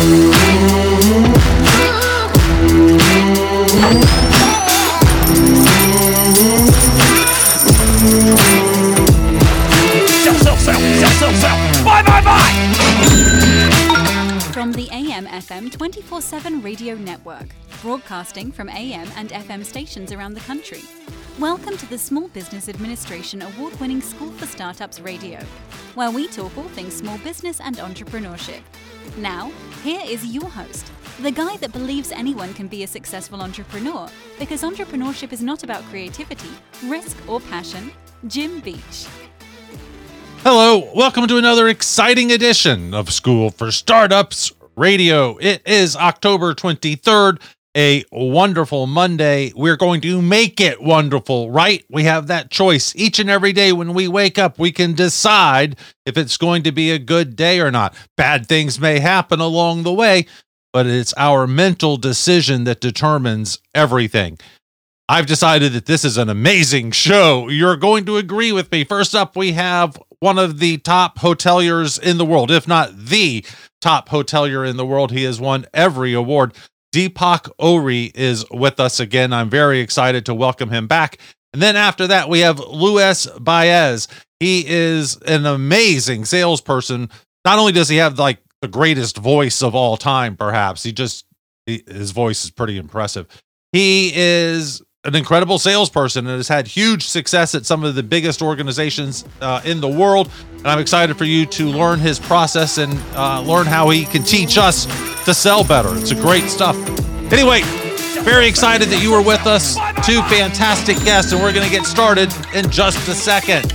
From the AM FM 24 7 radio network, broadcasting from AM and FM stations around the country. Welcome to the Small Business Administration award winning School for Startups Radio, where we talk all things small business and entrepreneurship. Now, here is your host, the guy that believes anyone can be a successful entrepreneur because entrepreneurship is not about creativity, risk, or passion, Jim Beach. Hello, welcome to another exciting edition of School for Startups Radio. It is October 23rd, a wonderful Monday. We're going to make it wonderful, right? We have that choice each and every day when we wake up. We can decide if it's going to be a good day or not. Bad things may happen along the way, but it's our mental decision that determines everything. I've decided that this is an amazing show. You're going to agree with me. First up, we have one of the top hoteliers in the world, if not the top hotelier in the world. He has won every award. Deepak Ohri is with us again. I'm very excited to welcome him back. And then after that, we have Luis Baez. He is an amazing salesperson. Not only does he have like the greatest voice of all time, perhaps, he just, he, his voice is pretty impressive. He is an incredible salesperson and has had huge success at some of the biggest organizations uh, in the world. And I'm excited for you to learn his process and uh, learn how he can teach us to sell better. It's a great stuff. Anyway, very excited that you were with us. Two fantastic guests, and we're going to get started in just a second.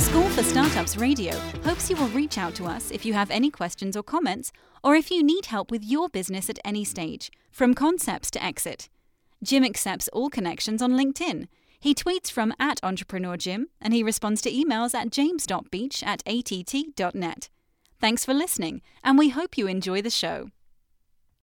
School for Startups Radio hopes you will reach out to us if you have any questions or comments, or if you need help with your business at any stage, from concepts to exit. Jim accepts all connections on LinkedIn. He tweets from at Entrepreneur and he responds to emails at james.beach at att.net. Thanks for listening, and we hope you enjoy the show.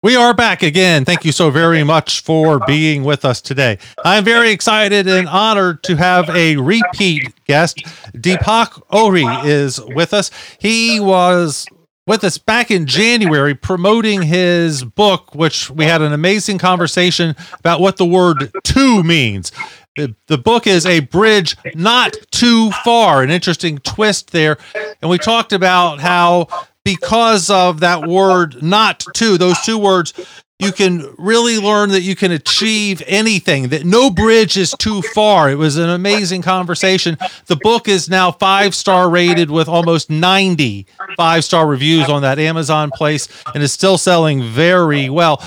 We are back again. Thank you so very much for being with us today. I'm very excited and honored to have a repeat guest. Deepak Ohri is with us. He was with us back in January promoting his book, which we had an amazing conversation about what the word to means. The, book is A Bridge Not Too Far, an interesting twist there. And we talked about how because of that word not to, those two words, you can really learn that you can achieve anything, that no bridge is too far. It was an amazing conversation. The book is now five star rated with almost 90 five star reviews on that Amazon place and is still selling very well.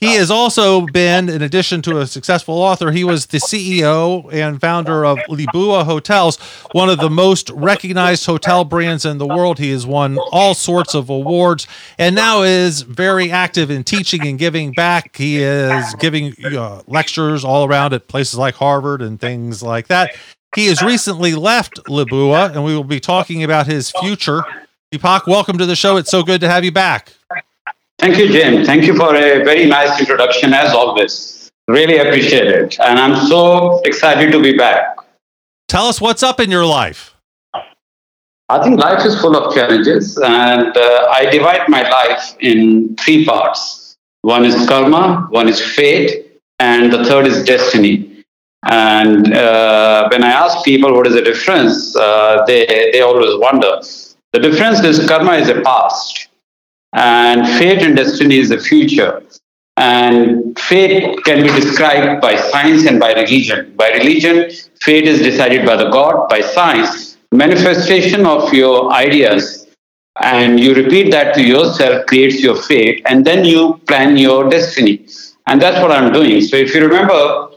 He has also been, in addition to a successful author, he was the CEO and founder of lebua Hotels, one of the most recognized hotel brands in the world. He has won all sorts of awards and now is very active in teaching and giving back. He is giving uh, lectures all around at places like Harvard and things like that. He has recently left lebua, and we will be talking about his future. Deepak, welcome to the show. It's so good to have you back. Thank you, Jim. Thank you for a very nice introduction, as always. Really appreciate it. And I'm so excited to be back. Tell us what's up in your life. I think life is full of challenges, and uh, I divide my life in three parts one is karma, one is fate, and the third is destiny. And uh, when I ask people what is the difference, uh, they, they always wonder. The difference is karma is a past, and fate and destiny is the future. And fate can be described by science and by religion. By religion, fate is decided by the God. By science, manifestation of your ideas and you repeat that to yourself creates your fate and then you plan your destiny and that's what i'm doing so if you remember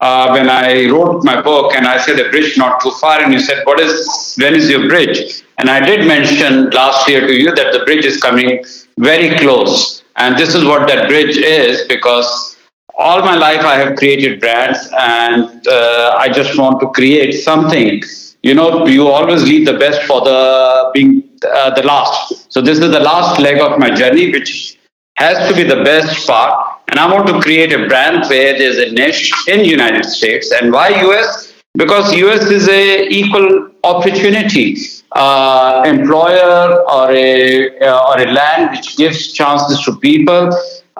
uh, when i wrote my book and i said a bridge not too far and you said what is when is your bridge and i did mention last year to you that the bridge is coming very close. And this is what that bridge is because all my life i have created brands and uh, i just want to create something. You know you always leave the best for the being uh, the last. So this is the last leg of my journey which has to be the best part. And I want to create a brand where there's a niche in United States. And why US? Because US is a equal opportunity uh, employer or a uh, or a land which gives chances to people.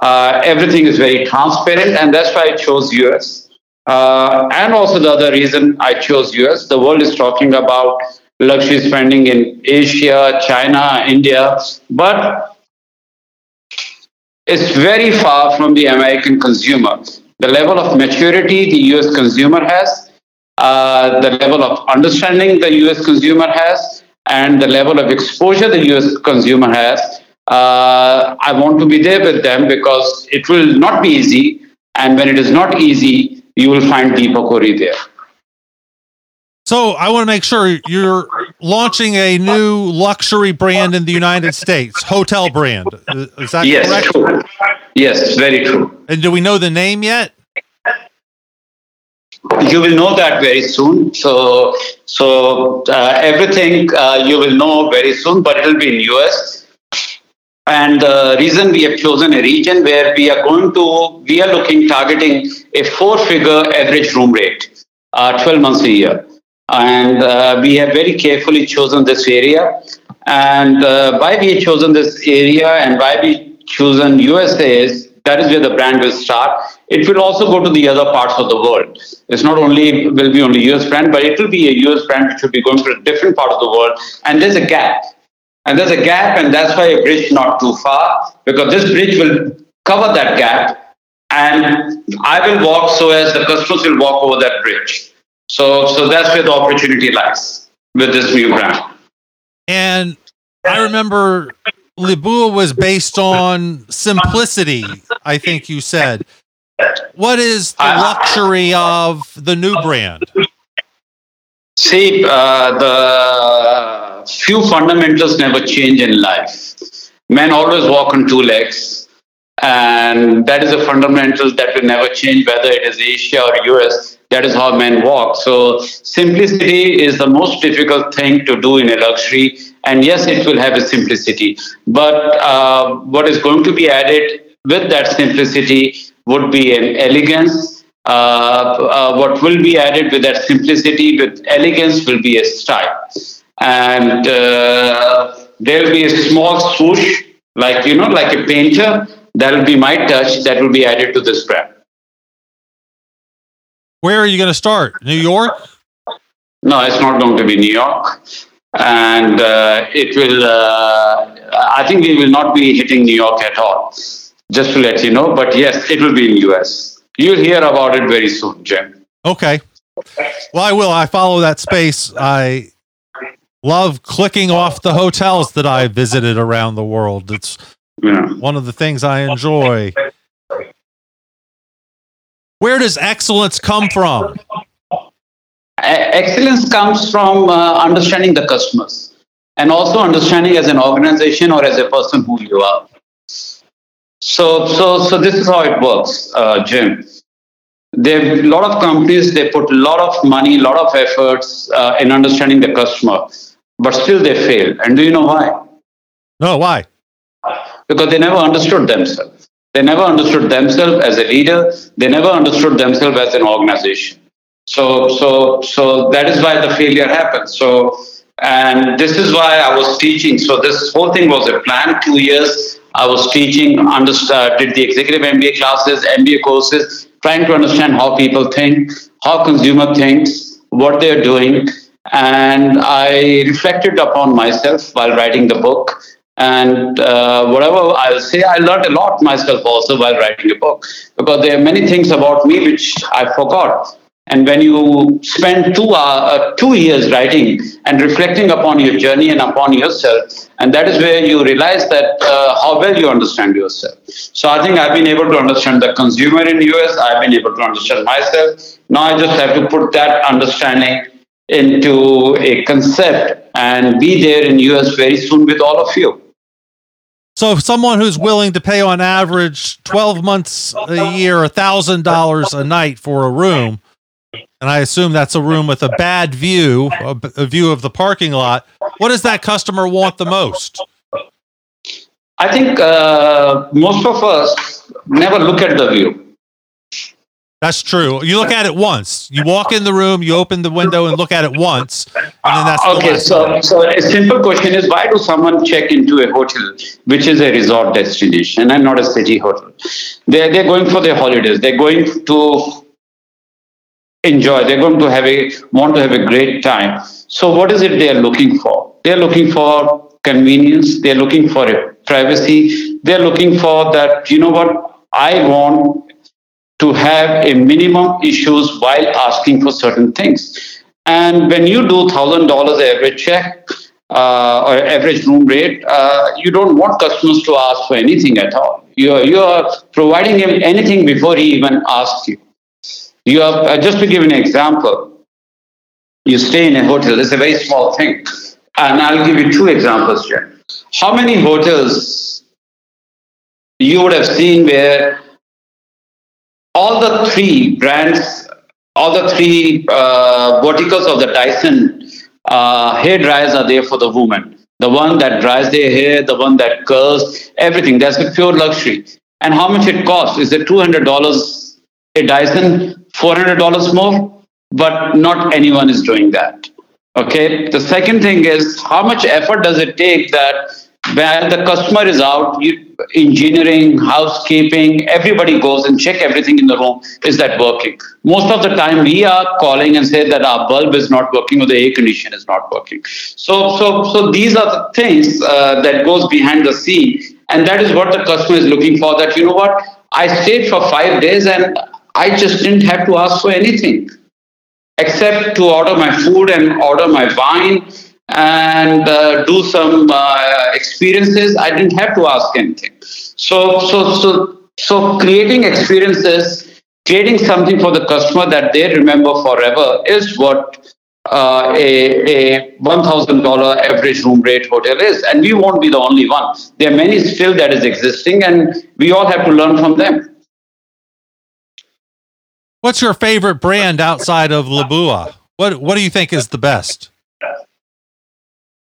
Uh, everything is very transparent, and that's why I chose US. Uh, and also the other reason I chose US, the world is talking about luxury spending in Asia, China, India, but it's very far from the American consumer. The level of maturity the US consumer has, uh, the level of understanding the US consumer has, and the level of exposure the US consumer has. Uh, I want to be there with them because it will not be easy. And when it is not easy, you will find Deepak Ohri there. So I want to make sure you're launching a new luxury brand in the United States, hotel brand. Is that yes, correct? True. Yes, very true. And do we know the name yet? You will know that very soon. So, so uh, everything uh, you will know very soon, but it will be in US. And the reason we have chosen a region where we are going to, we are looking targeting a four-figure average room rate, uh, 12 months a year and uh, we have very carefully chosen this area. And uh, why we have chosen this area and why we chosen USA is that is where the brand will start. It will also go to the other parts of the world. It's not only will be only US brand, but it will be a US brand which will be going to a different part of the world. And there's a gap. And there's a gap, and that's why a bridge not too far, because this bridge will cover that gap. And I will walk so as the customers will walk over that bridge. So, so that's where the opportunity lies with this new brand. And I remember lebua was based on simplicity, I think you said. What is the luxury of the new brand? See, uh, the few fundamentals never change in life. Men always walk on two legs, and that is a fundamental that will never change, whether it is Asia or US that is how men walk. So simplicity is the most difficult thing to do in a luxury. And yes, it will have a simplicity. But uh, what is going to be added with that simplicity would be an elegance. Uh, uh, what will be added with that simplicity, with elegance, will be a style. And uh, there will be a small swoosh, like, you know, like a painter. That will be my touch that will be added to this brand. Where are you going to start? New York? No, it's not going to be New York. And uh, it will, uh, I think we will not be hitting New York at all, just to let you know. But yes, it will be in US. You'll hear about it very soon, Jim. Okay. Well, I will. I follow that space. I love clicking off the hotels that I visited around the world. It's yeah. one of the things I enjoy. Where does excellence come from? Excellence comes from uh, understanding the customers and also understanding as an organization or as a person who you are. So, so, so this is how it works, uh, Jim. There a lot of companies they put a lot of money, a lot of efforts uh, in understanding the customer, but still they fail. And do you know why? No, why? Because they never understood themselves. They never understood themselves as a leader. They never understood themselves as an organization. So, so, so that is why the failure happened. So, and this is why I was teaching. So this whole thing was a plan. Two years I was teaching, understood, did the executive MBA classes, MBA courses, trying to understand how people think, how consumer thinks, what they're doing. And I reflected upon myself while writing the book and uh, whatever I'll say, I learned a lot myself also while writing a book because there are many things about me which I forgot. And when you spend two, uh, two years writing and reflecting upon your journey and upon yourself, and that is where you realize that uh, how well you understand yourself. So I think I've been able to understand the consumer in US. I've been able to understand myself. Now I just have to put that understanding into a concept and be there in US very soon with all of you. So if someone who's willing to pay on average 12 months a year, $1,000 a night for a room, and I assume that's a room with a bad view, a, a, view of the parking lot, what does that customer want the most? I think uh, most of us never look at the view. That's true. You look at it once. You walk in the room, you open the window and look at it once, and then that's okay. So, so a simple question is, why do someone check into a hotel which is a resort destination and not a city hotel? They're they're going for their holidays. They're going to enjoy. They're going to have a want to have a great time. So, what is it they are looking for? They're looking for convenience. They're looking for a privacy. They're looking for that. You know what? I want to have a minimum issues while asking for certain things. And when you do thousand dollars average check uh, or average room rate, uh, you don't want customers to ask for anything at all. You are, you are providing him anything before he even asks you. You are uh, just to give an example. You stay in a hotel. It's a very small thing, and I'll give you two examples here. How many hotels you would have seen where all the three brands, all the three uh, verticals of the Dyson uh, hair dryers are there for the woman. The one that dries their hair, the one that curls, everything. That's a pure luxury. And how much it costs? Is it two hundred dollars a Dyson? Four hundred dollars more? But not anyone is doing that. Okay. The second thing is how much effort does it take that when the customer is out, you, engineering, housekeeping, everybody goes and check everything in the room. Is that working? Most of the time, we are calling and say that our bulb is not working or the air condition is not working. So, so, so these are the things uh, that goes behind the scene, and that is what the customer is looking for. That you know what, I stayed for five days and I just didn't have to ask for anything except to order my food and order my wine and uh, do some uh, experiences. I didn't have to ask anything. So so so so creating experiences creating something for the customer that they remember forever is what uh, a, a $1000 average room rate hotel is. And we won't be the only one. There are many still that is existing and we all have to learn from them What's your favorite brand outside of lebua? What What do you think is the best?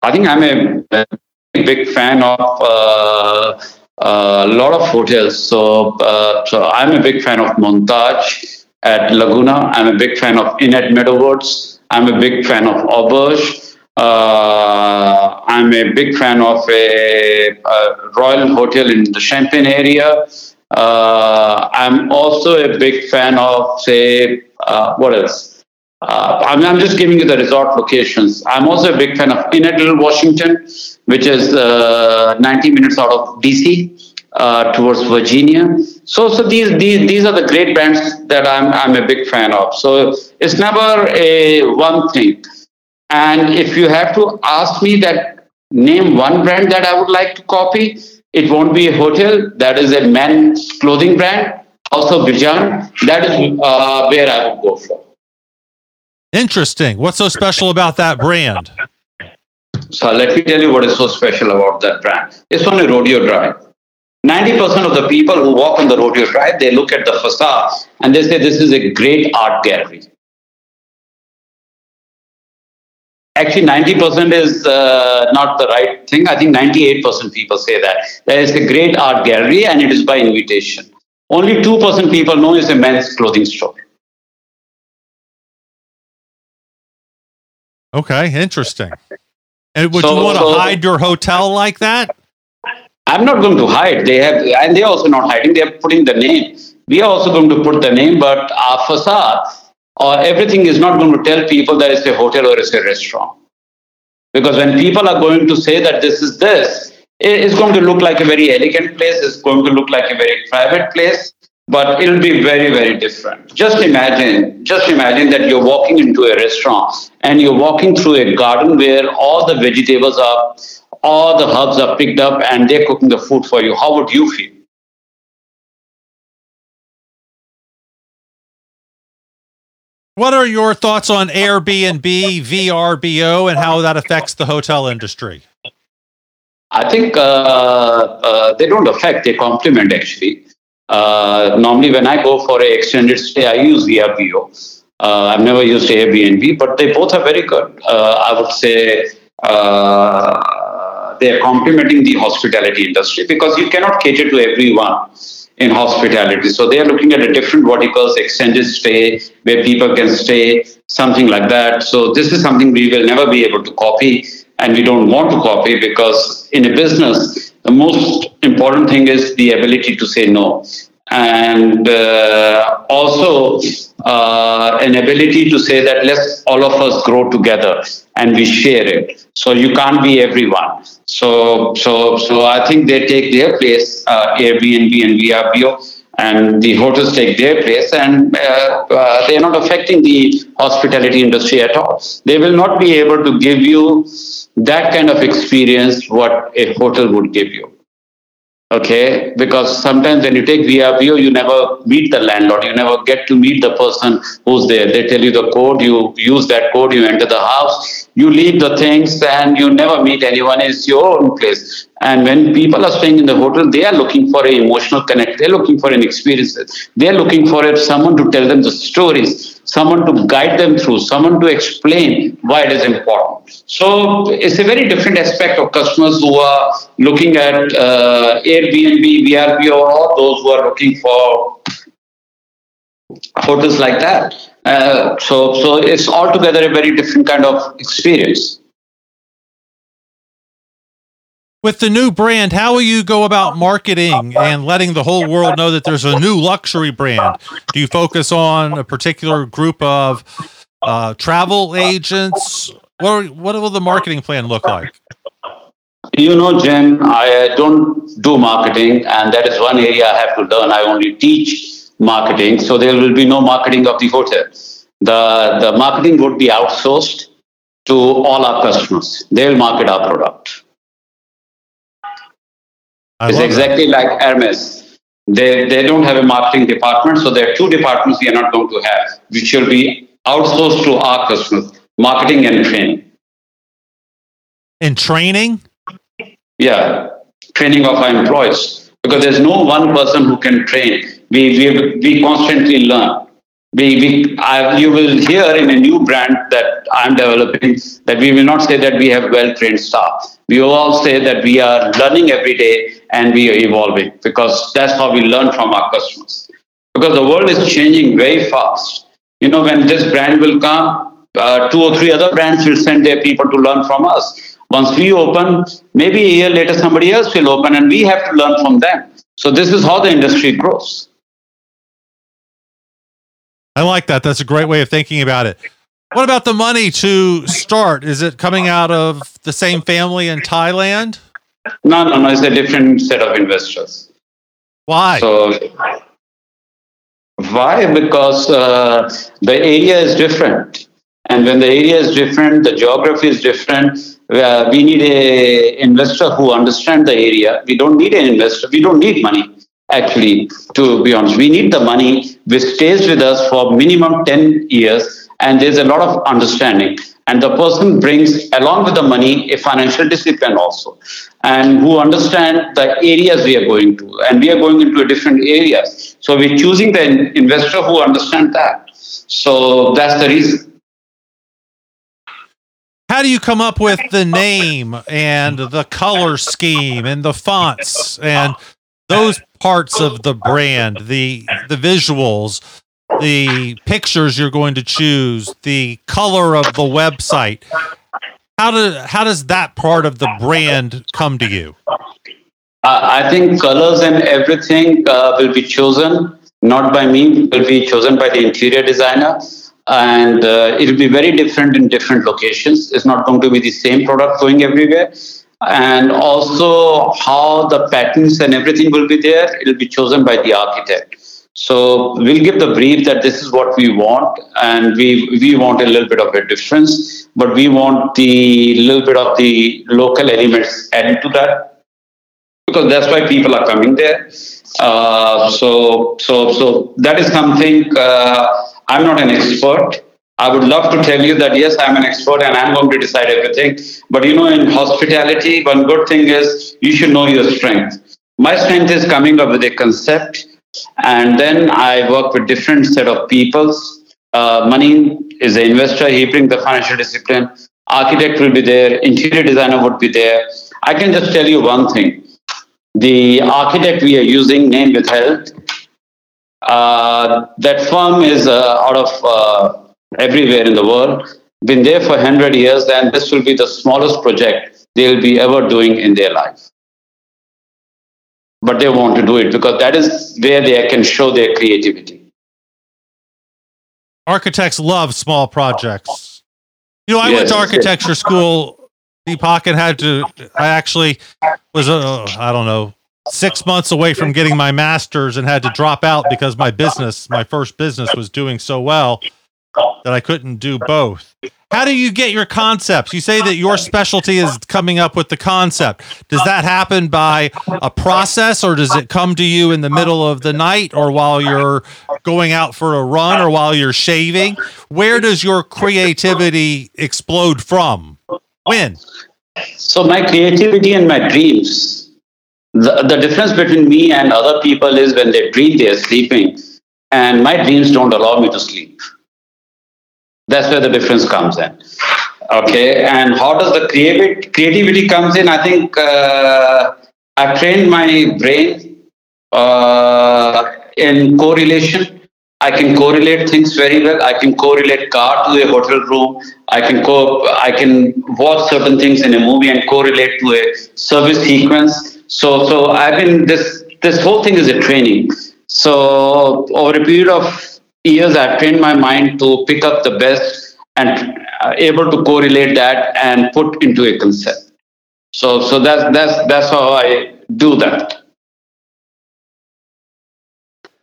I think I'm a, big fan of uh, a lot of hotels. So, uh, so I'm a big fan of Montage at Laguna. I'm a big fan of Inn at Meadowwoods. I'm a big fan of Auberge. Uh, I'm a big fan of a, a Royal Hotel in the Champagne area. Uh, I'm also a big fan of, say, uh, what else? Uh, I'm, I'm just giving you the resort locations. I'm also a big fan of Little Washington, which is uh, 90 minutes out of DC uh, towards Virginia. So, so these, these these are the great brands that I'm I'm a big fan of. So it's never a one thing. And if you have to ask me that name one brand that I would like to copy, it won't be a hotel. That is a men's clothing brand. Also, Bijan. That is uh, where I would go for. Interesting. What's so special about that brand? So let me tell you what is so special about that brand. It's on a rodeo drive. 90% of the people who walk on the rodeo drive, they look at the facade and they say this is a great art gallery. Actually, 90% is uh, not the right thing. I think 98% people say that. There is a great art gallery and it is by invitation. Only 2% people know it's a men's clothing store. Okay, interesting. And would So- you want to so- hide your hotel like that? I'm not going to hide. They have, and they're also not hiding. They're putting the name. We are also going to put the name, but our facade or everything is not going to tell people that it's a hotel or it's a restaurant. Because when people are going to say that this is this, it's going to look like a very elegant place. It's going to look like a very private place, but it'll be very, very different. Just imagine, just imagine that you're walking into a restaurant and you're walking through a garden where all the vegetables are, all the herbs are picked up and they're cooking the food for you. How would you feel? What are your thoughts on Airbnb, VRBO, and how that affects the hotel industry? I think uh, uh, they don't affect, they complement actually. Uh, normally, when I go for an extended stay, I use VRBO. Uh, I've never used Airbnb, but they both are very good. Uh, I would say uh, they are complementing the hospitality industry because you cannot cater to everyone in hospitality. So they are looking at a different verticals, extended stay, where people can stay, something like that. So this is something we will never be able to copy, and we don't want to copy because in a business, the most important thing is the ability to say no and uh, also uh, an ability to say that let's all of us grow together and we share it. So you can't be everyone. So so so i think they take their place uh, airbnb and vrbo and the hotels take their place and uh, uh, they are not affecting the hospitality industry at all. They will not be able to give you that kind of experience what a hotel would give you okay? Because sometimes when you take vrbo you never meet the landlord. You never get to meet the person who's there. They tell you the code you use that code you enter the house you leave the things and you never meet anyone. It's your own place and when people are staying in the hotel they are looking for an emotional connect they're looking for an experience they're looking for someone to tell them the stories someone to guide them through, someone to explain why it is important. So it's a very different aspect of customers who are looking at uh, Airbnb, VRBO, or those who are looking for hotels like that. Uh, so, so it's altogether a very different kind of experience. With the new brand, how will you go about marketing and letting the whole world know that there's a new luxury brand? Do you focus on a particular group of uh, travel agents? What, are, what will the marketing plan look like? You know, Jen, I don't do marketing, and that is one area I have to learn. I only teach marketing, so there will be no marketing of the hotel. The, the marketing would be outsourced to all our customers. They will market our product. I it's exactly that. like Hermes. They, they don't have a marketing department, so there are two departments we are not going to have, which will be outsourced to our customers marketing and training. And training? Yeah, training of our employees. Because there's no one person who can train. We, we, we constantly learn we, we I, you will hear in a new brand that I'm developing that we will not say that we have well trained staff. We will all say that we are learning every day and we are evolving because that's how we learn from our customers. Because the world is changing very fast. You know, when this brand will come, uh, two or three other brands will send their people to learn from us. Once we open, maybe a year later somebody else will open and we have to learn from them. So this is how the industry grows. I like that. That's a great way of thinking about it. What about the money to start? Is it coming out of the same family in Thailand? No, no, no. It's a different set of investors. Why? So, why? Because uh, the area is different. And when the area is different, the geography is different. Uh, we need a investor who understands the area. We don't need an investor. We don't need money actually, to be honest. We need the money which stays with us for minimum 10 years, and there's a lot of understanding. And the person brings, along with the money, a financial discipline also, and who understand the areas we are going to. And we are going into a different areas. So we're choosing the investor who understand that. So that's the reason how do you come up with the name and the color scheme and the fonts and those parts of the brand, the the visuals, the pictures you're going to choose, the color of the website. How do how does that part of the brand come to you? Uh, I think colors and everything uh, will be chosen not by me, will be chosen by the interior designer. And uh, it will be very different in different locations. It's not going to be the same product going everywhere and also how the patterns and everything will be there. It will be chosen by the architect. So we'll give the brief that this is what we want, and we we want a little bit of a difference, but we want the little bit of the local elements added to that because that's why people are coming there. Uh, so so so that is something uh, I'm not an expert. I would love to tell you that yes, I'm an expert and I'm going to decide everything. But you know, in hospitality, one good thing is you should know your strength. My strength is coming up with a concept, and then I work with different set of peoples. Uh, money is an investor; he brings the financial discipline. Architect will be there. Interior designer would be there. I can just tell you one thing. The architect we are using, name withheld, uh, that firm is uh, out of uh, everywhere in the world, been there for 100 years, and this will be the smallest project they'll be ever doing in their life. But they want to do it because that is where they can show their creativity. Architects love small projects. You know, I Yes, went to yes. architecture school. Deepak and had to. I actually was, uh, I don't know, six months away from getting my master's and had to drop out because my business, my first business, was doing so well that I couldn't do both. How do you get your concepts? You say that your specialty is coming up with the concept. Does that happen by a process or does it come to you in the middle of the night or while you're going out for a run or while you're shaving? Where does your creativity explode from? When? So my creativity and my dreams, the, the difference between me and other people is when they dream, they are sleeping, and my dreams don't allow me to sleep. That's where the difference comes in. Okay, and how does the creative creativity comes in? I think uh, I've trained my brain uh, in correlation. I can correlate things very well. I can correlate car to a hotel room. I can co- I can watch certain things in a movie and correlate to a service sequence. So so I've been this this whole thing is a training. So over a period of years, I've trained my mind to pick up the best and uh, able to correlate that and put into a concept. So so that's that's that's how I do that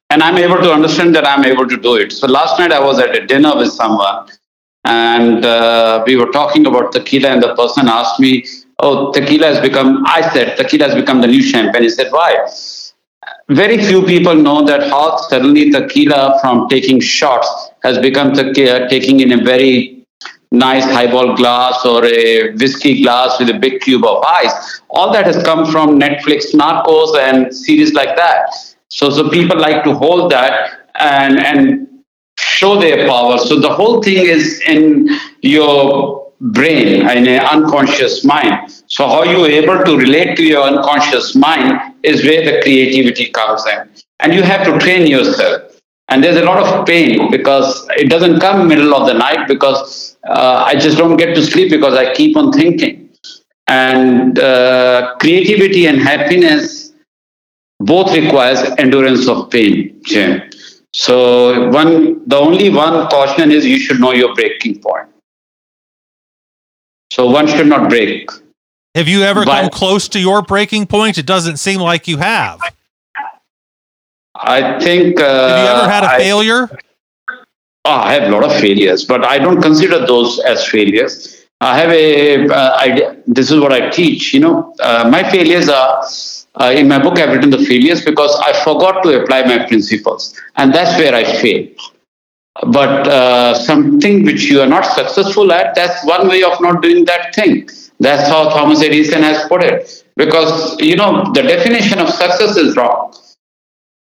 and I'm able to understand that I'm able to do it. So last night I was at a dinner with someone, and uh, we were talking about tequila, and the person asked me, "Oh, tequila has become." I said, "Tequila has become the new champagne." He said, "Why?" Very few people know that how suddenly tequila, from taking shots, has become tequila, uh, taking in a very nice highball glass or a whiskey glass with a big cube of ice. All that has come from Netflix, Narcos, and series like that. So, so people like to hold that and and show their power. So the whole thing is in your brain, in an unconscious mind. So how you are able to relate to your unconscious mind is where the creativity comes in. And you have to train yourself. And there's a lot of pain because it doesn't come middle of the night because uh, I just don't get to sleep because I keep on thinking. And uh, creativity and happiness both requires endurance of pain Jim. so one the only one caution is you should know your breaking point so one should not break Have you ever But- come close to your breaking point? It doesn't seem like you have. Have i think uh, you ever had a I- failure? Ah, I have a lot of failures, but I don't consider those as failures. I have a uh, idea. This is what I teach. You know, uh, my failures are uh, in my book. I've written the failures because I forgot to apply my principles, and that's where I fail. But uh, something which you are not successful at, that's one way of not doing that thing. That's how Thomas Edison has put it. Because you know the definition of success is wrong.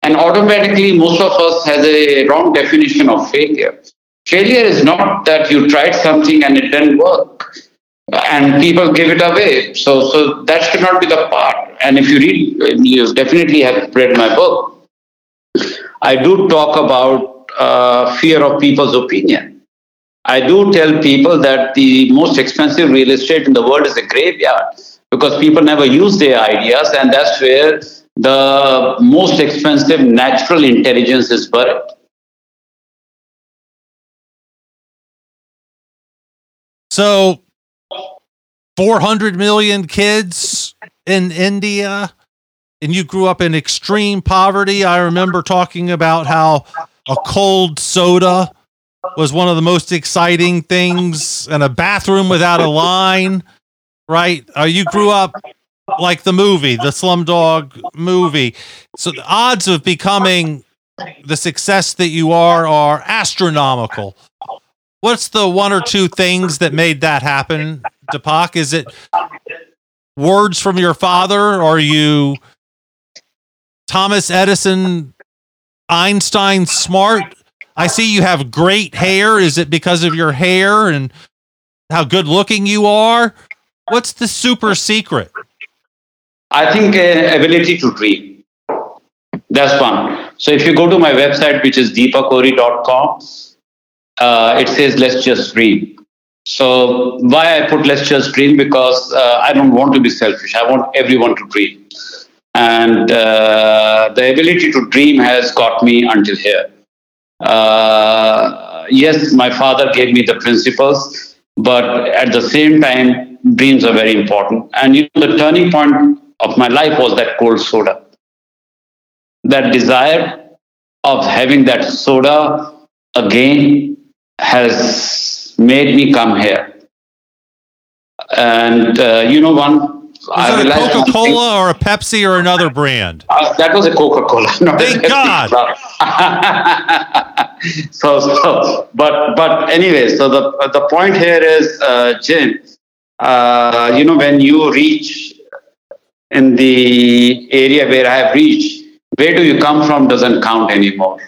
And automatically most of us has a wrong definition of failure. Failure is not that you tried something and it didn't work and people give it away. So so that should not be the part. And if you read you definitely have read my book. I do talk about uh, fear of people's opinion i do tell people that the most expensive real estate in the world is a graveyard because people never use their ideas and that's where the most expensive natural intelligence is buried. So, 400 million kids in India, and you grew up in extreme poverty. I remember talking about how a cold soda was one of the most exciting things, and a bathroom without a line, right? Uh, you grew up like the movie, the Slumdog movie. So, the odds of becoming the success that you are are astronomical what's the one or two things that made that happen, Deepak? Is it words from your father? Are you Thomas Edison, Einstein smart? I see you have great hair. Is it because of your hair and how good looking you are? What's the super secret? I think uh, ability to dream. That's one. So if you go to my website, which is deepakohri.com, uh, it says let's just dream. So why I put let's just dream because uh, I don't want to be selfish. I want everyone to dream, and uh, the ability to dream has got me until here. Uh, yes, my father gave me the principles, but at the same time, dreams are very important. And you know, the turning point of my life was that cold soda. That desire of having that soda again has made me come here. And uh, you know, one. Is it a Coca Cola or a Pepsi or another brand? Uh, that was a Coca Cola. Thank God. so, so, but, but anyway, so the the point here is, uh, Jim. Uh, you know, when you reach in the area where I have reached, where do you come from doesn't count anymore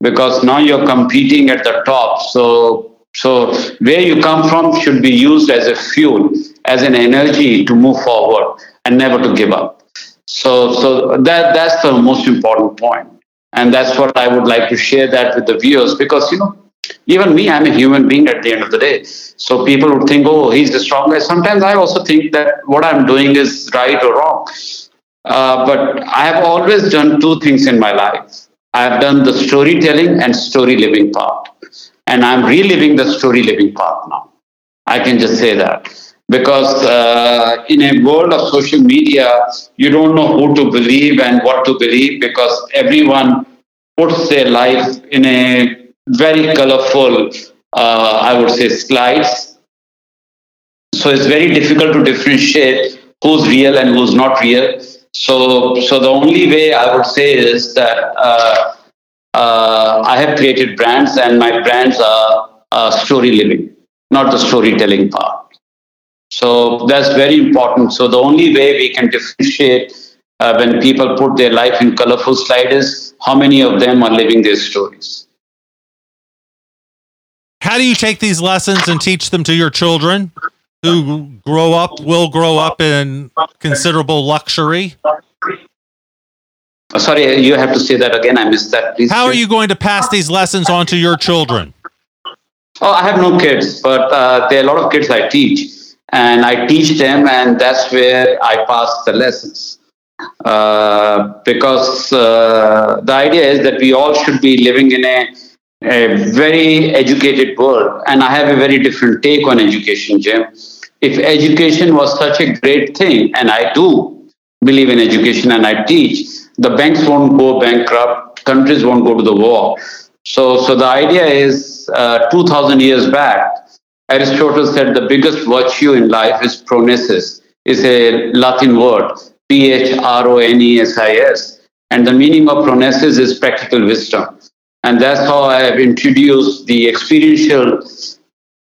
because now you're competing at the top. So, so where you come from should be used as a fuel, as an energy to move forward and never to give up. So, so that that's the most important point, and that's what I would like to share that with the viewers because you know even me, I'm a human being at the end of the day. So people would think, oh, he's the strongest. Sometimes I also think that what I'm doing is right or wrong. Uh, but I have always done two things in my life. I have done the storytelling and story living part. And I'm reliving the story living part now. I can just say that. Because uh, in a world of social media, you don't know who to believe and what to believe because everyone puts their life in a very colorful, uh, I would say, slides. So it's very difficult to differentiate who's real and who's not real. So, so the only way I would say is that uh, uh, I have created brands, and my brands are story living, not the storytelling part. So that's very important. So the only way we can differentiate uh, when people put their life in colorful slides is how many of them are living their stories. How do you take these lessons and teach them to your children who grow up, will grow up in considerable luxury? Uh, sorry, you have to say that again. I missed that. Please. How are you going to pass these lessons on to your children? Oh, I have no kids, but uh, there are a lot of kids I teach, and I teach them, and that's where I pass the lessons. Uh, because uh, the idea is that we all should be living in a a very educated world. And I have a very different take on education, Jim. If education was such a great thing, and I do believe in education and I teach, the banks won't go bankrupt, countries won't go to the war. So, so the idea is uh, 2000 years back, Aristotle said the biggest virtue in life is phronesis, is a Latin word, P H R O N E S I S. And the meaning of phronesis is practical wisdom. And that's how I have introduced the experiential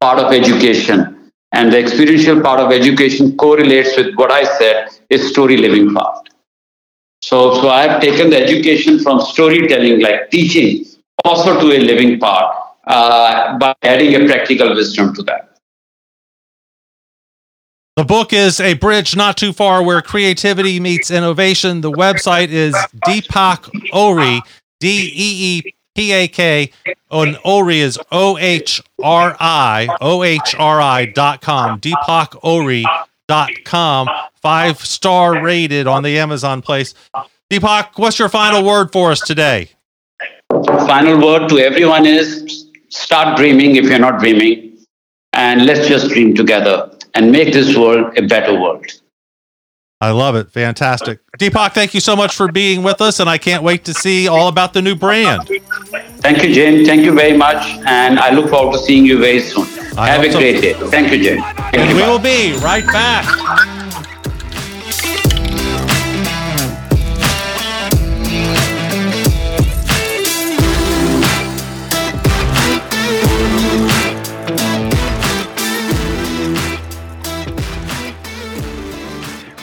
part of education. And the experiential part of education correlates with what I said is story living part. So, so I have taken the education from storytelling, like teaching, also to a living part uh, by adding a practical wisdom to that. The book is A Bridge Not Too Far Where Creativity Meets Innovation. The website is Deepak Ohri, D E E P A K on Ohri is O H R I O H R I dot com. Deepak Ohri dot com. Five star rated on the Amazon place. Deepak, what's your final word for us today? Final word to everyone is start dreaming if you're not dreaming, and let's just dream together and make this world a better world. I love it. Fantastic. Deepak, thank you so much for being with us, and I can't wait to see all about the new brand. Thank you, Jane. Thank you very much, and I look forward to seeing you very soon. I Have a so. great day. Thank you, Jane. Thank and you, we bye. will be right back.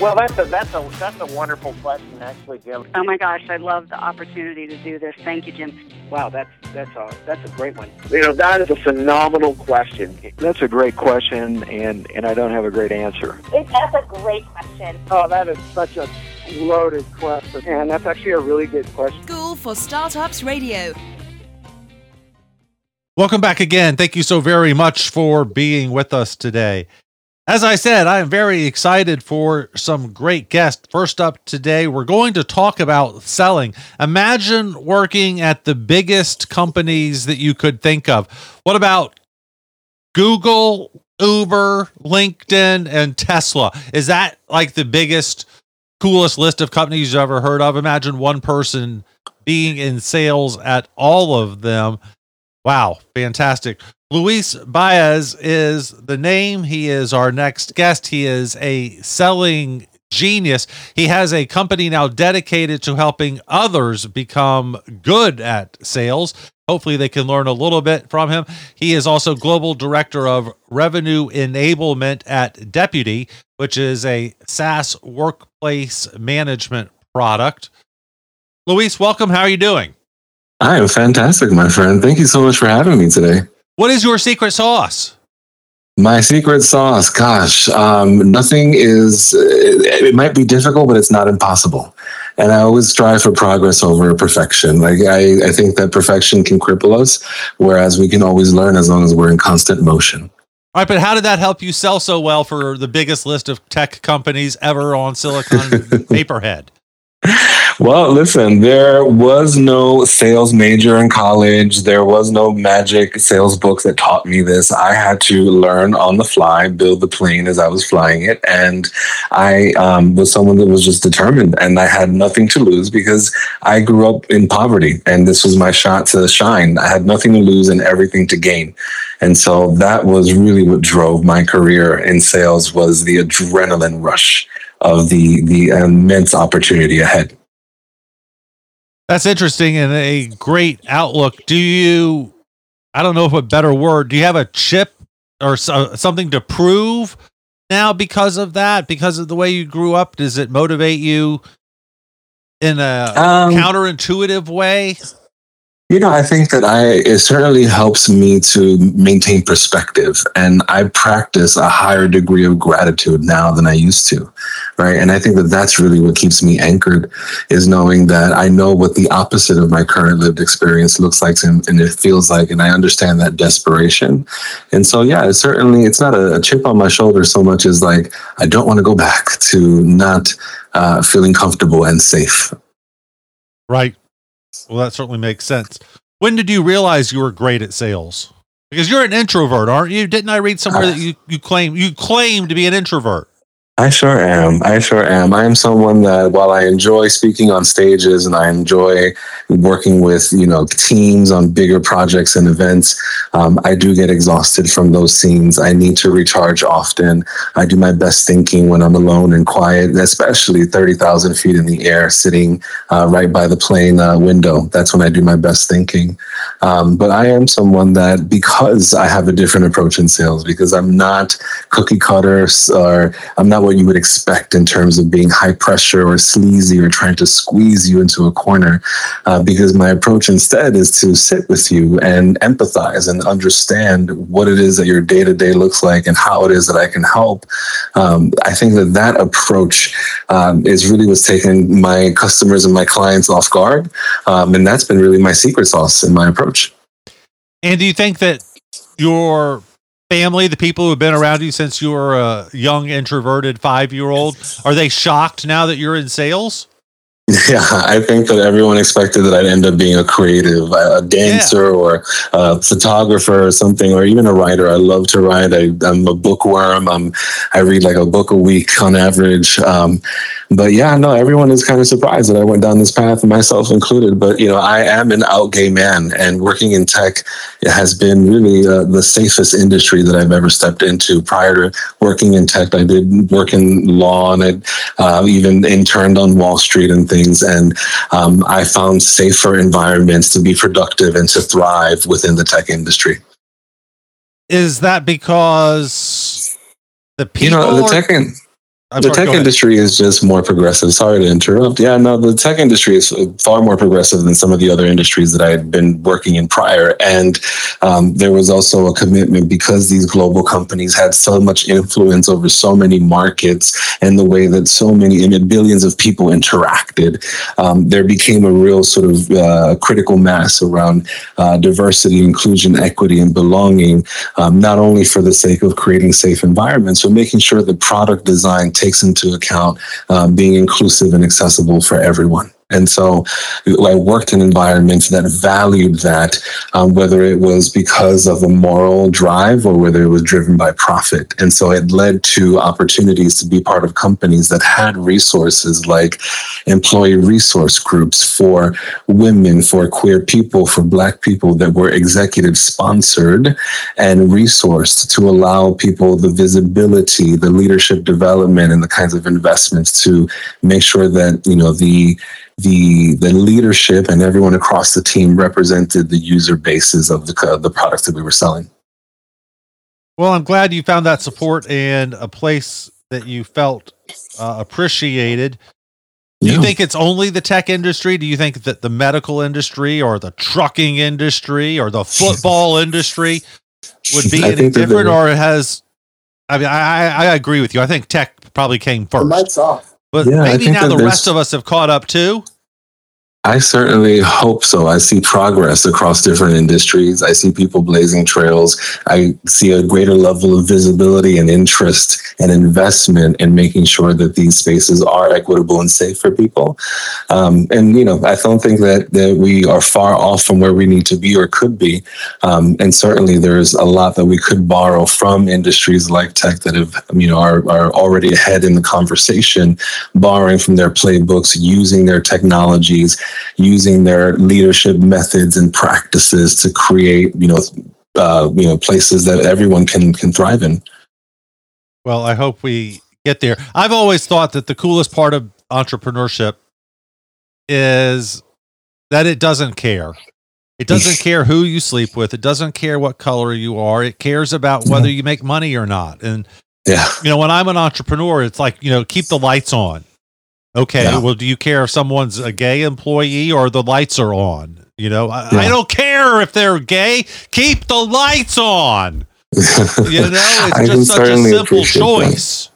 Well, that's a that's a that's a wonderful question, actually, Jim. Oh my gosh, I love the opportunity to do this. Thank you, Jim. Wow, that's that's a that's a great one. You know, that is a phenomenal question. That's a great question, and and I don't have a great answer. It, that's a great question. Oh, that is such a loaded question, and that's actually a really good question. School for Startups Radio. Welcome back again. Thank you so very much for being with us today. As I said, I am very excited for some great guests. First up today, we're going to talk about selling. Imagine working at the biggest companies that you could think of. What about Google, Uber, LinkedIn, and Tesla? Is that like the biggest, coolest list of companies you've ever heard of? Imagine one person being in sales at all of them. Wow, fantastic. Luis Baez is the name. He is our next guest. He is a selling genius. He has a company now dedicated to helping others become good at sales. Hopefully, they can learn a little bit from him. He is also global director of revenue enablement at Deputy, which is a SaaS workplace management product. Luis, welcome. How are you doing? I am fantastic, my friend. Thank you so much for having me today. What is your secret sauce? My secret sauce, gosh, um, nothing is, it, it might be difficult, but it's not impossible. And I always strive for progress over perfection. Like, I, I think that perfection can cripple us, whereas we can always learn as long as we're in constant motion. All right, but how did that help you sell so well for the biggest list of tech companies ever on Silicon Paperhead? Well, listen, there was no sales major in college. There was no magic sales book that taught me this. I had to learn on the fly, build the plane as I was flying it. And I um, was someone that was just determined and I had nothing to lose because I grew up in poverty and this was my shot to shine. I had nothing to lose and everything to gain. And so that was really what drove my career in sales was the adrenaline rush of the the immense opportunity ahead. That's interesting and a great outlook. Do you, I don't know if a better word, do you have a chip or so, something to prove now because of that? Because of the way you grew up? Does it motivate you in a um, counterintuitive way? You know, I think that I it certainly helps me to maintain perspective and I practice a higher degree of gratitude now than I used to. Right? And I think that that's really what keeps me anchored is knowing that I know what the opposite of my current lived experience looks like and, and it feels like and I understand that desperation. And so yeah, it's certainly it's not a, a chip on my shoulder so much as like I don't want to go back to not uh, feeling comfortable and safe. Right. Well, that certainly makes sense. When did you realize you were great at sales? Because you're an introvert, aren't you? Didn't I read somewhere that uh. you, you claim you claim to be an introvert? I sure am. I sure am. I am someone that while I enjoy speaking on stages and I enjoy working with, you know, teams on bigger projects and events, um, I do get exhausted from those scenes. I need to recharge often. I do my best thinking when I'm alone and quiet, especially 30,000 feet in the air, sitting uh, right by the plane uh, window. That's when I do my best thinking. Um, but I am someone that because I have a different approach in sales, because I'm not cookie cutters or I'm not what you would expect in terms of being high pressure or sleazy or trying to squeeze you into a corner. Uh, because my approach instead is to sit with you and empathize and understand what it is that your day to day looks like and how it is that I can help. Um, I think that that approach um, is really what's taken my customers and my clients off guard. Um, and that's been really my secret sauce in my approach. And do you think that your family, the people who have been around you since you were a young introverted five year old, are they shocked now that you're in sales? Yeah, I think that everyone expected that I'd end up being a creative, a dancer yeah. or a photographer or something, or even a writer. I love to write. I, am a bookworm. I'm, I read like a book a week on average. Um, but yeah, no, everyone is kind of surprised that I went down this path, myself included. But you know, I am an out gay man, and working in tech has been really uh, the safest industry that I've ever stepped into. Prior to working in tech, I did work in law and I uh, even interned on Wall Street and things. And um, I found safer environments to be productive and to thrive within the tech industry. Is that because the people? You know, the tech. In- I'm the sorry, tech industry is just more progressive. Sorry to interrupt. Yeah, no, the tech industry is far more progressive than some of the other industries that I had been working in prior. And um, there was also a commitment because these global companies had so much influence over so many markets and the way that so many and billions of people interacted. Um, there became a real sort of uh, critical mass around uh, diversity, inclusion, equity, and belonging, um, not only for the sake of creating safe environments, but making sure the product design takes into account um, being inclusive and accessible for everyone. And so I worked in environments that valued that, um, whether it was because of a moral drive or whether it was driven by profit. And so it led to opportunities to be part of companies that had resources like employee resource groups for women, for queer people, for Black people that were executive sponsored and resourced to allow people the visibility, the leadership development, and the kinds of investments to make sure that, you know, the the the leadership and everyone across the team represented the user bases of the the products that we were selling. Well, I'm glad you found that support and a place that you felt uh, appreciated. Do you Yeah. think it's only the tech industry? Do you think that the medical industry or the trucking industry or the football industry would be any different, or has? I mean, I, I I agree with you. I think tech probably came first, off. but Yeah, maybe now the rest of us have caught up too. I certainly hope so. I see progress across different industries. I see people blazing trails. I see a greater level of visibility and interest and investment in making sure that these spaces are equitable and safe for people. Um, and, you know, I don't think that, that we are far off from where we need to be or could be. Um, and certainly there's a lot that we could borrow from industries like tech that have, you know, are, are already ahead in the conversation, borrowing from their playbooks, using their technologies, using their leadership methods and practices to create, you know, uh, you know, places that everyone can can thrive in. Well, I hope we get there. I've always thought that the coolest part of entrepreneurship is that it doesn't care. It doesn't care who you sleep with. It doesn't care what color you are. It cares about whether you make money or not. And Yeah, you know, when I'm an entrepreneur, it's like, you know, keep the lights on. Okay. Yeah. Well, do you care if someone's a gay employee or the lights are on? You know, I, I don't care if they're gay. Keep the lights on. You know, it's just such a simple choice. that.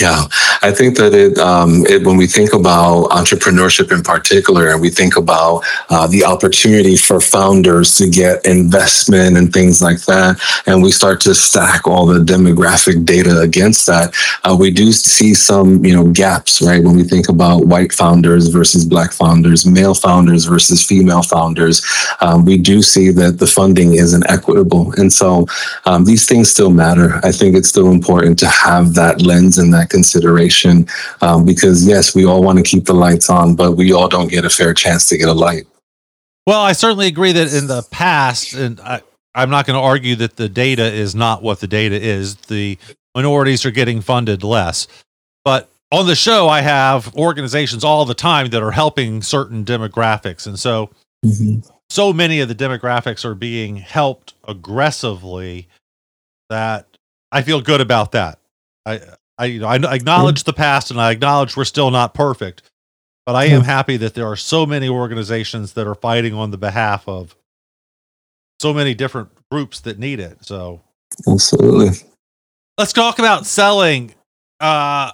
Yeah, I think that it, um, it when we think about entrepreneurship in particular, and we think about uh, the opportunity for founders to get investment and things like that, and we start to stack all the demographic data against that, uh, we do see some you know gaps, right? When we think about white founders versus black founders, male founders versus female founders, um, we do see that the funding isn't equitable, and so um, these things still matter. I think it's still important to have that lens and that consideration um, because, yes, we all want to keep the lights on, but we all don't get a fair chance to get a light. Well, I certainly agree that in the past, and I, I'm not going to argue that the data is not what the data is. The minorities are getting funded less. But on the show, I have organizations all the time that are helping certain demographics. And so, so many of the demographics are being helped aggressively that I feel good about that. I, I, you know, I acknowledge the past and I acknowledge we're still not perfect, but I am happy that there are so many organizations that are fighting on the behalf of so many different groups that need it. So Absolutely. let's talk about selling. Uh,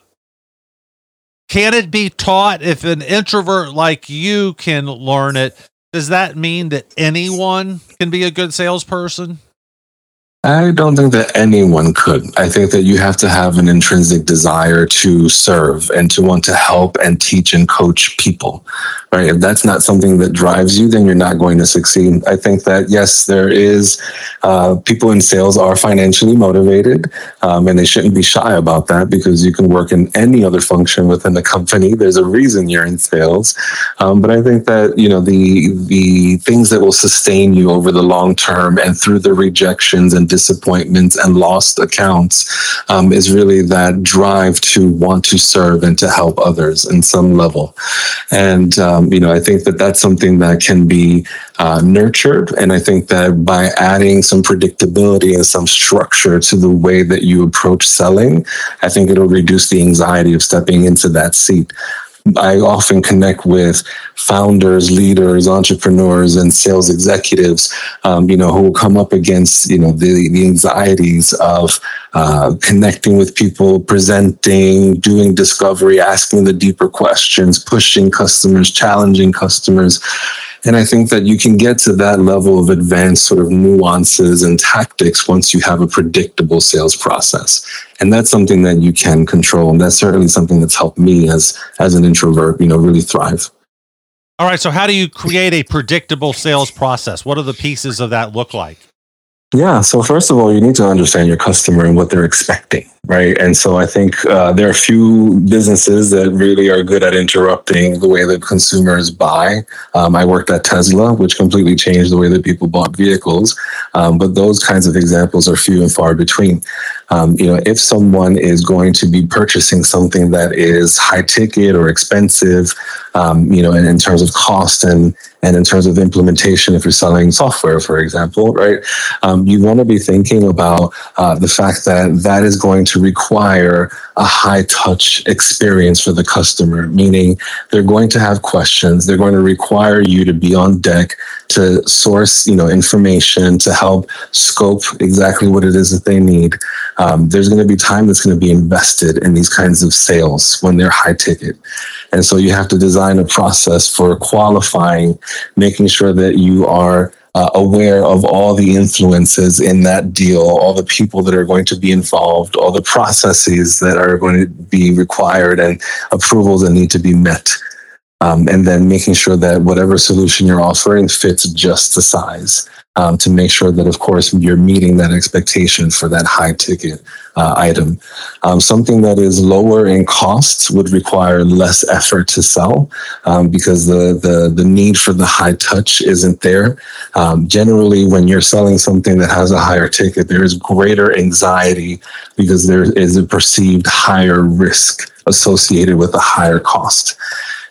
can it be taught if an introvert like you can learn it? Does that mean that anyone can be a good salesperson? I don't think that anyone could. I think that you have to have an intrinsic desire to serve and to want to help and teach and coach people, right? If that's not something that drives you, then you're not going to succeed. I think that, yes, there is, uh, people in sales are financially motivated um, and they shouldn't be shy about that because you can work in any other function within the company. There's a reason you're in sales. Um, but I think that, you know, the, the things that will sustain you over the long term and through the rejections and disappointments and lost accounts um, is really that drive to want to serve and to help others in some level. And um, Um, you know, I think that that's something that can be uh, nurtured. And I think that by adding some predictability and some structure to the way that you approach selling, I think it'll reduce the anxiety of stepping into that seat. I often connect with founders, leaders, entrepreneurs, and sales executives, um, you know, who will come up against, you know, the, the anxieties of uh, connecting with people, presenting, doing discovery, asking the deeper questions, pushing customers, challenging customers. And I think that you can get to that level of advanced sort of nuances and tactics once you have a predictable sales process. And that's something that you can control. And that's certainly something that's helped me as as an introvert, you know, really thrive. All right. So how do you create a predictable sales process? What do the pieces of that look like? Yeah. So first of all, you need to understand your customer and what they're expecting, right? And so I think uh, there are a few businesses that really are good at interrupting the way that consumers buy. Um, I worked at Tesla, which completely changed the way that people bought vehicles. Um, but those kinds of examples are few and far between. Um, you know, if someone is going to be purchasing something that is high ticket or expensive, um, you know, in, in terms of cost and and in terms of implementation, if you're selling software, for example, right, um, you want to be thinking about uh, the fact that that is going to require a high touch experience for the customer, meaning they're going to have questions. They're going to require you to be on deck to source, you know, information to help scope exactly what it is that they need. Um, there's going to be time that's going to be invested in these kinds of sales when they're high ticket. And so you have to design a process for qualifying, making sure that you are uh, aware of all the influences in that deal, all the people that are going to be involved, all the processes that are going to be required, and approvals that need to be met. Um, and then making sure that whatever solution you're offering fits just the size um, to make sure that, of course, you're meeting that expectation for that high ticket uh, item. Um, something that is lower in costs would require less effort to sell um, because the, the, the need for the high touch isn't there. Um, generally, when you're selling something that has a higher ticket, there is greater anxiety because there is a perceived higher risk associated with a higher cost.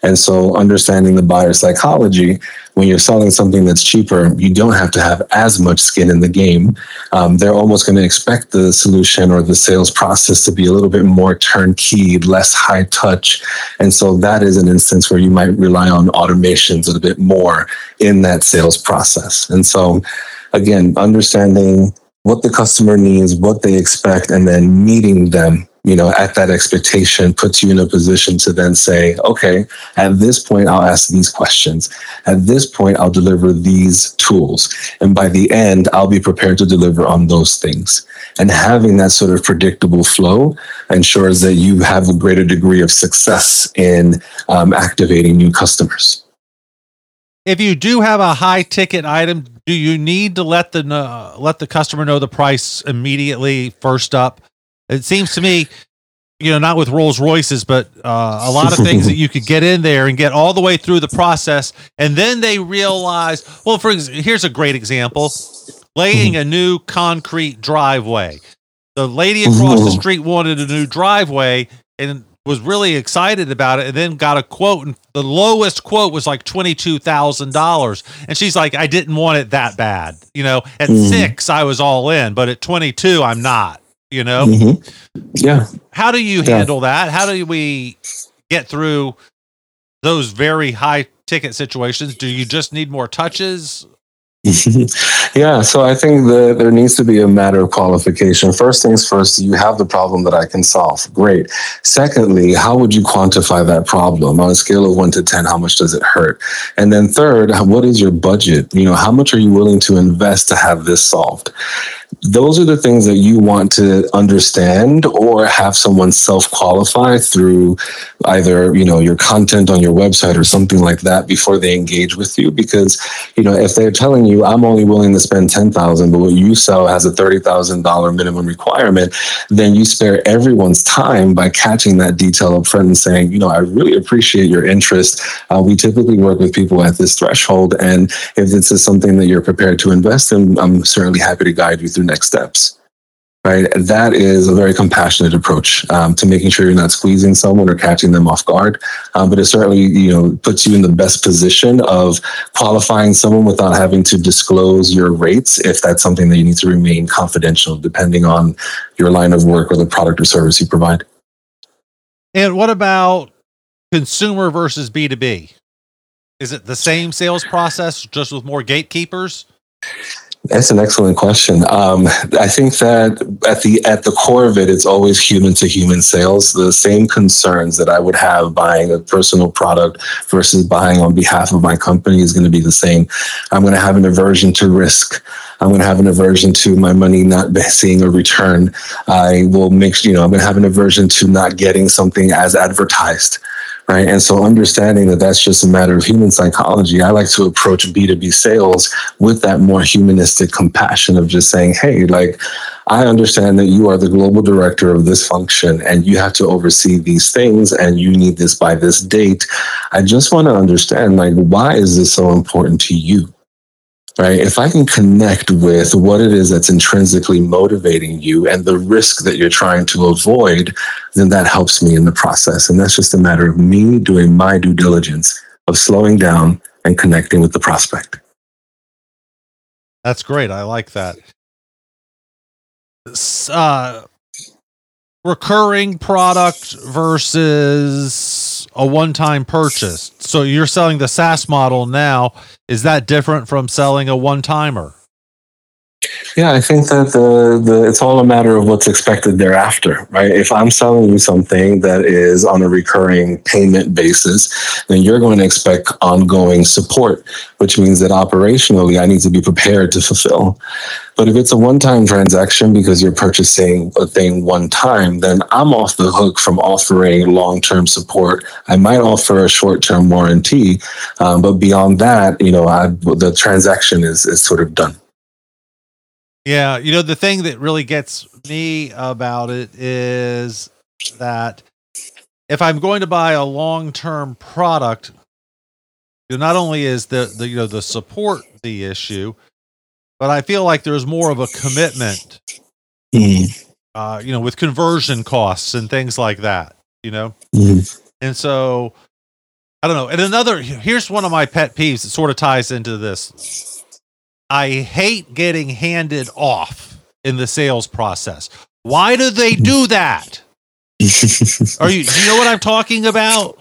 And so, understanding the buyer psychology, when you're selling something that's cheaper, you don't have to have as much skin in the game. Um, they're almost going to expect the solution or the sales process to be a little bit more turnkey, less high touch. And so, that is an instance where you might rely on automations a bit more in that sales process. And so, again, understanding what the customer needs, what they expect, and then meeting them you know, at that expectation puts you in a position to then say, okay, at this point, I'll ask these questions. At this point, I'll deliver these tools. And by the end, I'll be prepared to deliver on those things. And having that sort of predictable flow ensures that you have a greater degree of success in um, activating new customers. If you do have a high ticket item, do you need to let the uh, let the customer know the price immediately first up? It seems to me, you know, not with Rolls Royces, but uh, a lot of things that you could get in there and get all the way through the process, and then they realize. Well, for here's a great example: laying a new concrete driveway. The lady across the street wanted a new driveway and was really excited about it, and then got a quote, and the lowest quote was like twenty two thousand dollars, and she's like, "I didn't want it that bad." You know, at mm. six I was all in, but at twenty two I'm not you know mm-hmm. yeah how do you yeah. handle that how do we get through those very high ticket situations do you just need more touches yeah, so I think that there needs to be a matter of qualification. First things first, you have the problem that I can solve. Great. Secondly, how would you quantify that problem on a scale of one to 10? How much does it hurt? And then third, what is your budget? You know, how much are you willing to invest to have this solved? Those are the things that you want to understand or have someone self-qualify through either you know your content on your website or something like that before they engage with you. Because you know if they're telling you i'm only willing to spend 10000 but what you sell has a $30000 minimum requirement then you spare everyone's time by catching that detail up front and saying you know i really appreciate your interest. Uh, we typically work with people at this threshold and if this is something that you're prepared to invest in i'm certainly happy to guide you through next steps. right? That is a very compassionate approach um, to making sure you're not squeezing someone or catching them off guard. Um, but it certainly, you know, puts you in the best position of qualifying someone without having to disclose your rates if that's something that you need to remain confidential, depending on your line of work or the product or service you provide. And what about consumer versus B2B? Is it the same sales process just with more gatekeepers? That's an excellent question. Um, I think that at the at the core of it, it's always human to human sales. The same concerns that I would have buying a personal product versus buying on behalf of my company is going to be the same. I'm going to have an aversion to risk. I'm going to have an aversion to my money not seeing a return. I will make you know I'm going to have an aversion to not getting something as advertised right? And so understanding that that's just a matter of human psychology, I like to approach B2B sales with that more humanistic compassion of just saying, hey, like, I understand that you are the global director of this function and you have to oversee these things and you need this by this date. I just want to understand, like, why is this so important to you? Right? If I can connect with what it is that's intrinsically motivating you and the risk that you're trying to avoid, then that helps me in the process. And that's just a matter of me doing my due diligence of slowing down and connecting with the prospect. That's great. I like that. Uh, recurring product versus a one time purchase. So you're selling the SaaS model now. Is that different from selling a one timer? Yeah, I think that the, the it's all a matter of what's expected thereafter, right? If I'm selling you something that is on a recurring payment basis, then you're going to expect ongoing support, which means that operationally I need to be prepared to fulfill. But if it's a one-time transaction because you're purchasing a thing one time, then I'm off the hook from offering long-term support. I might offer a short-term warranty, um, but beyond that, you know, I, the transaction is is sort of done. Yeah, you know the thing that really gets me about it is that if I'm going to buy a long-term product, you know, not only is the, the you know the support the issue, but I feel like there's more of a commitment. Mm. Uh, you know, with conversion costs and things like that. You know, mm. and so I don't know. And another here's one of my pet peeves that sort of ties into this I hate getting handed off in the sales process. Why do they do that? Are you do you know what I'm talking about?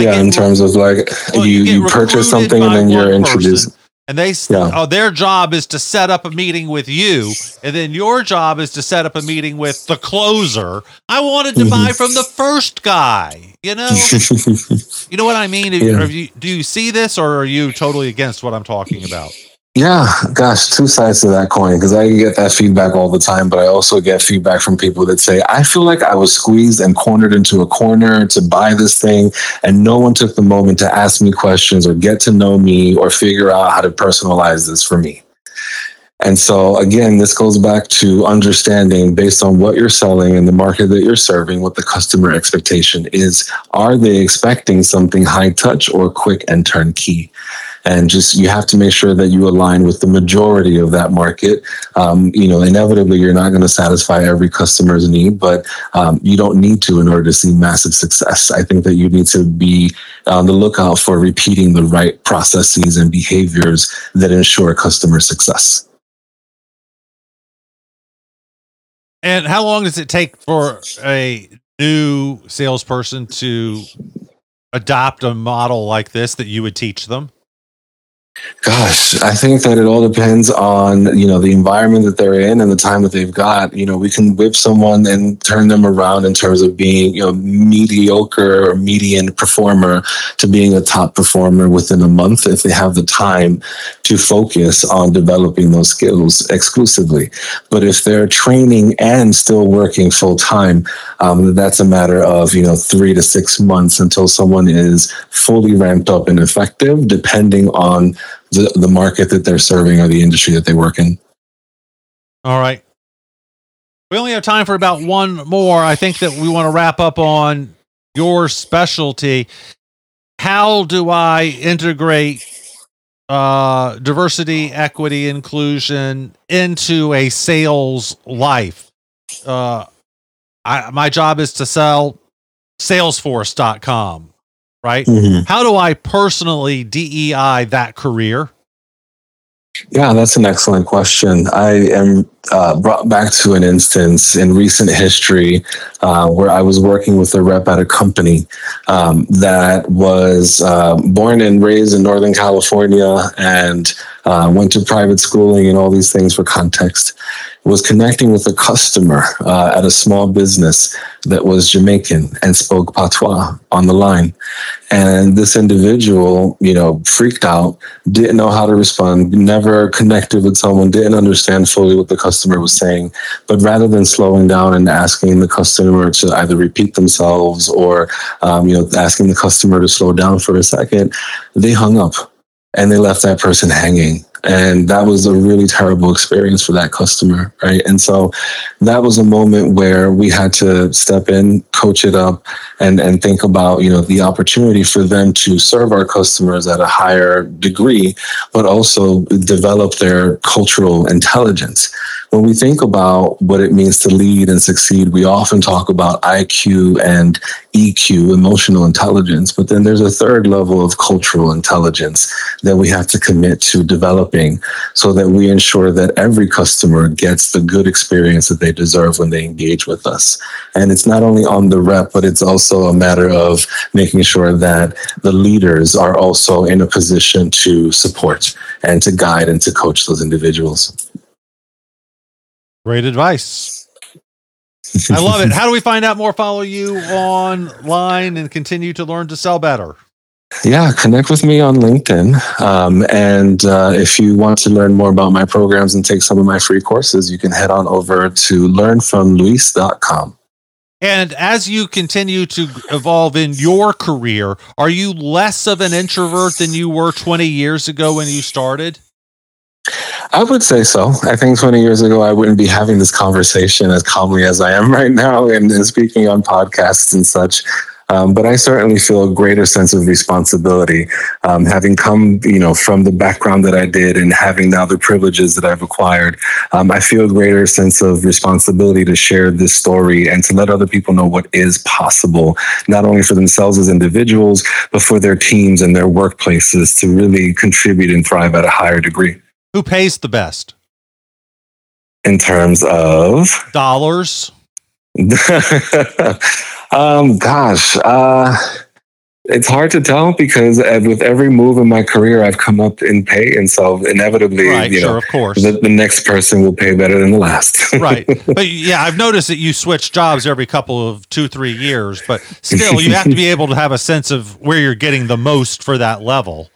yeah, in terms of like well, you, you, you purchase something and then you're introduced. And they yeah. oh, their job is to set up a meeting with you, and then your job is to set up a meeting with the closer. I wanted to buy mm-hmm. from the first guy. You know, you know what I mean. Yeah. You, do you see this, or are you totally against what I'm talking about? Yeah, gosh, two sides to that coin because I get that feedback all the time, but I also get feedback from people that say, I feel like I was squeezed and cornered into a corner to buy this thing, and no one took the moment to ask me questions or get to know me or figure out how to personalize this for me. And so, again, this goes back to understanding based on what you're selling and the market that you're serving, what the customer expectation is. Are they expecting something high touch or quick and turnkey? And just you have to make sure that you align with the majority of that market. Um, you know, inevitably you're not going to satisfy every customer's need, but um, you don't need to in order to see massive success. I think that you need to be on the lookout for repeating the right processes and behaviors that ensure customer success. And how long does it take for a new salesperson to adopt a model like this that you would teach them? Gosh, I think that it all depends on you know the environment that they're in and the time that they've got. You know, we can whip someone and turn them around in terms of being you know mediocre or median performer to being a top performer within a month if they have the time to focus on developing those skills exclusively. But if they're training and still working full time, um, that's a matter of you know three to six months until someone is fully ramped up and effective, depending on the, the market that they're serving or the industry that they work in. All right. We only have time for about one more. I think that we want to wrap up on your specialty. How do I integrate uh, diversity, equity, inclusion into a sales life. Uh, I, my job is to sell Salesforce.com, right? Mhm. How do I personally DEI that career? Yeah, that's an excellent question. I am uh, brought back to an instance in recent history uh, where I was working with a rep at a company um, that was uh, born and raised in Northern California and uh, went to private schooling and all these things for context. Was connecting with a customer uh, at a small business that was Jamaican and spoke patois on the line. And this individual, you know, freaked out, didn't know how to respond, never connected with someone, didn't understand fully what the customer was saying. But rather than slowing down and asking the customer to either repeat themselves or, um, you know, asking the customer to slow down for a second, they hung up and they left that person hanging. And that was a really terrible experience for that customer, right? And so that was a moment where we had to step in, coach it up, and and think about you know the opportunity for them to serve our customers at a higher degree, but also develop their cultural intelligence. When we think about what it means to lead and succeed, we often talk about IQ and EQ, emotional intelligence, but then there's a third level of cultural intelligence that we have to commit to developing so that we ensure that every customer gets the good experience that they deserve when they engage with us. And it's not only on the rep, but it's also a matter of making sure that the leaders are also in a position to support and to guide and to coach those individuals. Great advice. I love it. How do we find out more? Follow you online and continue to learn to sell better. Yeah, connect with me on LinkedIn. Um, and uh, if you want to learn more about my programs and take some of my free courses, you can head on over to learnfromluis.com. And as you continue to evolve in your career, are you less of an introvert than you were 20 years ago when you started? I would say so. I think 20 years ago, I wouldn't be having this conversation as calmly as I am right now and, and speaking on podcasts and such. Um, but I certainly feel a greater sense of responsibility, um, having come, you know, from the background that I did and having now the privileges that I've acquired. Um, I feel a greater sense of responsibility to share this story and to let other people know what is possible, not only for themselves as individuals, but for their teams and their workplaces to really contribute and thrive at a higher degree. Who pays the best? In terms of Dollars? um, gosh, uh, it's hard to tell because with every move in my career, I've come up in pay, and so inevitably, Right, you sure, know, of course. the, the next person will pay better than the last. right. But yeah, I've noticed that you switch jobs every couple of two, three years, but still, you have to be able to have a sense of where you're getting the most for that level.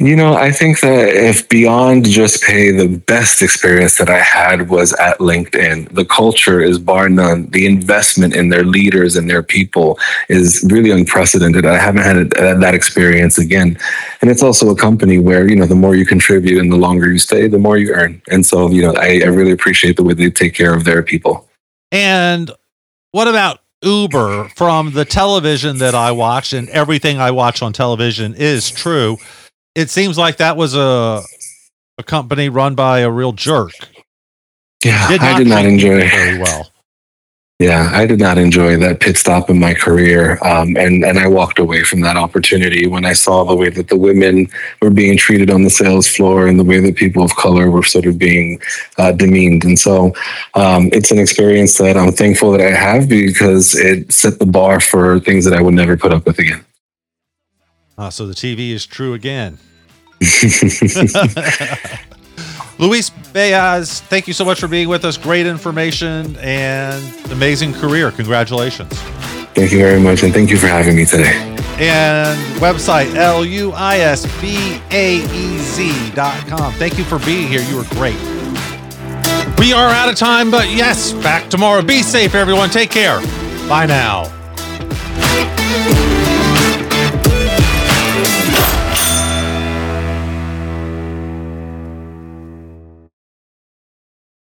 You know, I think that if beyond just pay, the best experience that I had was at LinkedIn. The culture is bar none. The investment in their leaders and their people is really unprecedented. I haven't had that experience again. And it's also a company where, you know, the more you contribute and the longer you stay, the more you earn. And so, you know, I, I really appreciate the way they take care of their people. And what about Uber from the television that I watch and everything I watch on television is true. It seems like that was a a company run by a real jerk. Yeah, I did not enjoy very well. Yeah, I did not enjoy that pit stop in my career, um, and and I walked away from that opportunity when I saw the way that the women were being treated on the sales floor and the way that people of color were sort of being uh, demeaned. And so, um, it's an experience that I'm thankful that I have because it set the bar for things that I would never put up with again. Ah, so the TV is true again. Luis Baez, thank you so much for being with us. Great information and amazing career. Congratulations. Thank you very much, and thank you for having me today. And website L U I S B A E Z dot com. Thank you for being here. You were great. We are out of time, but yes, back tomorrow. Be safe, everyone. Take care. Bye now.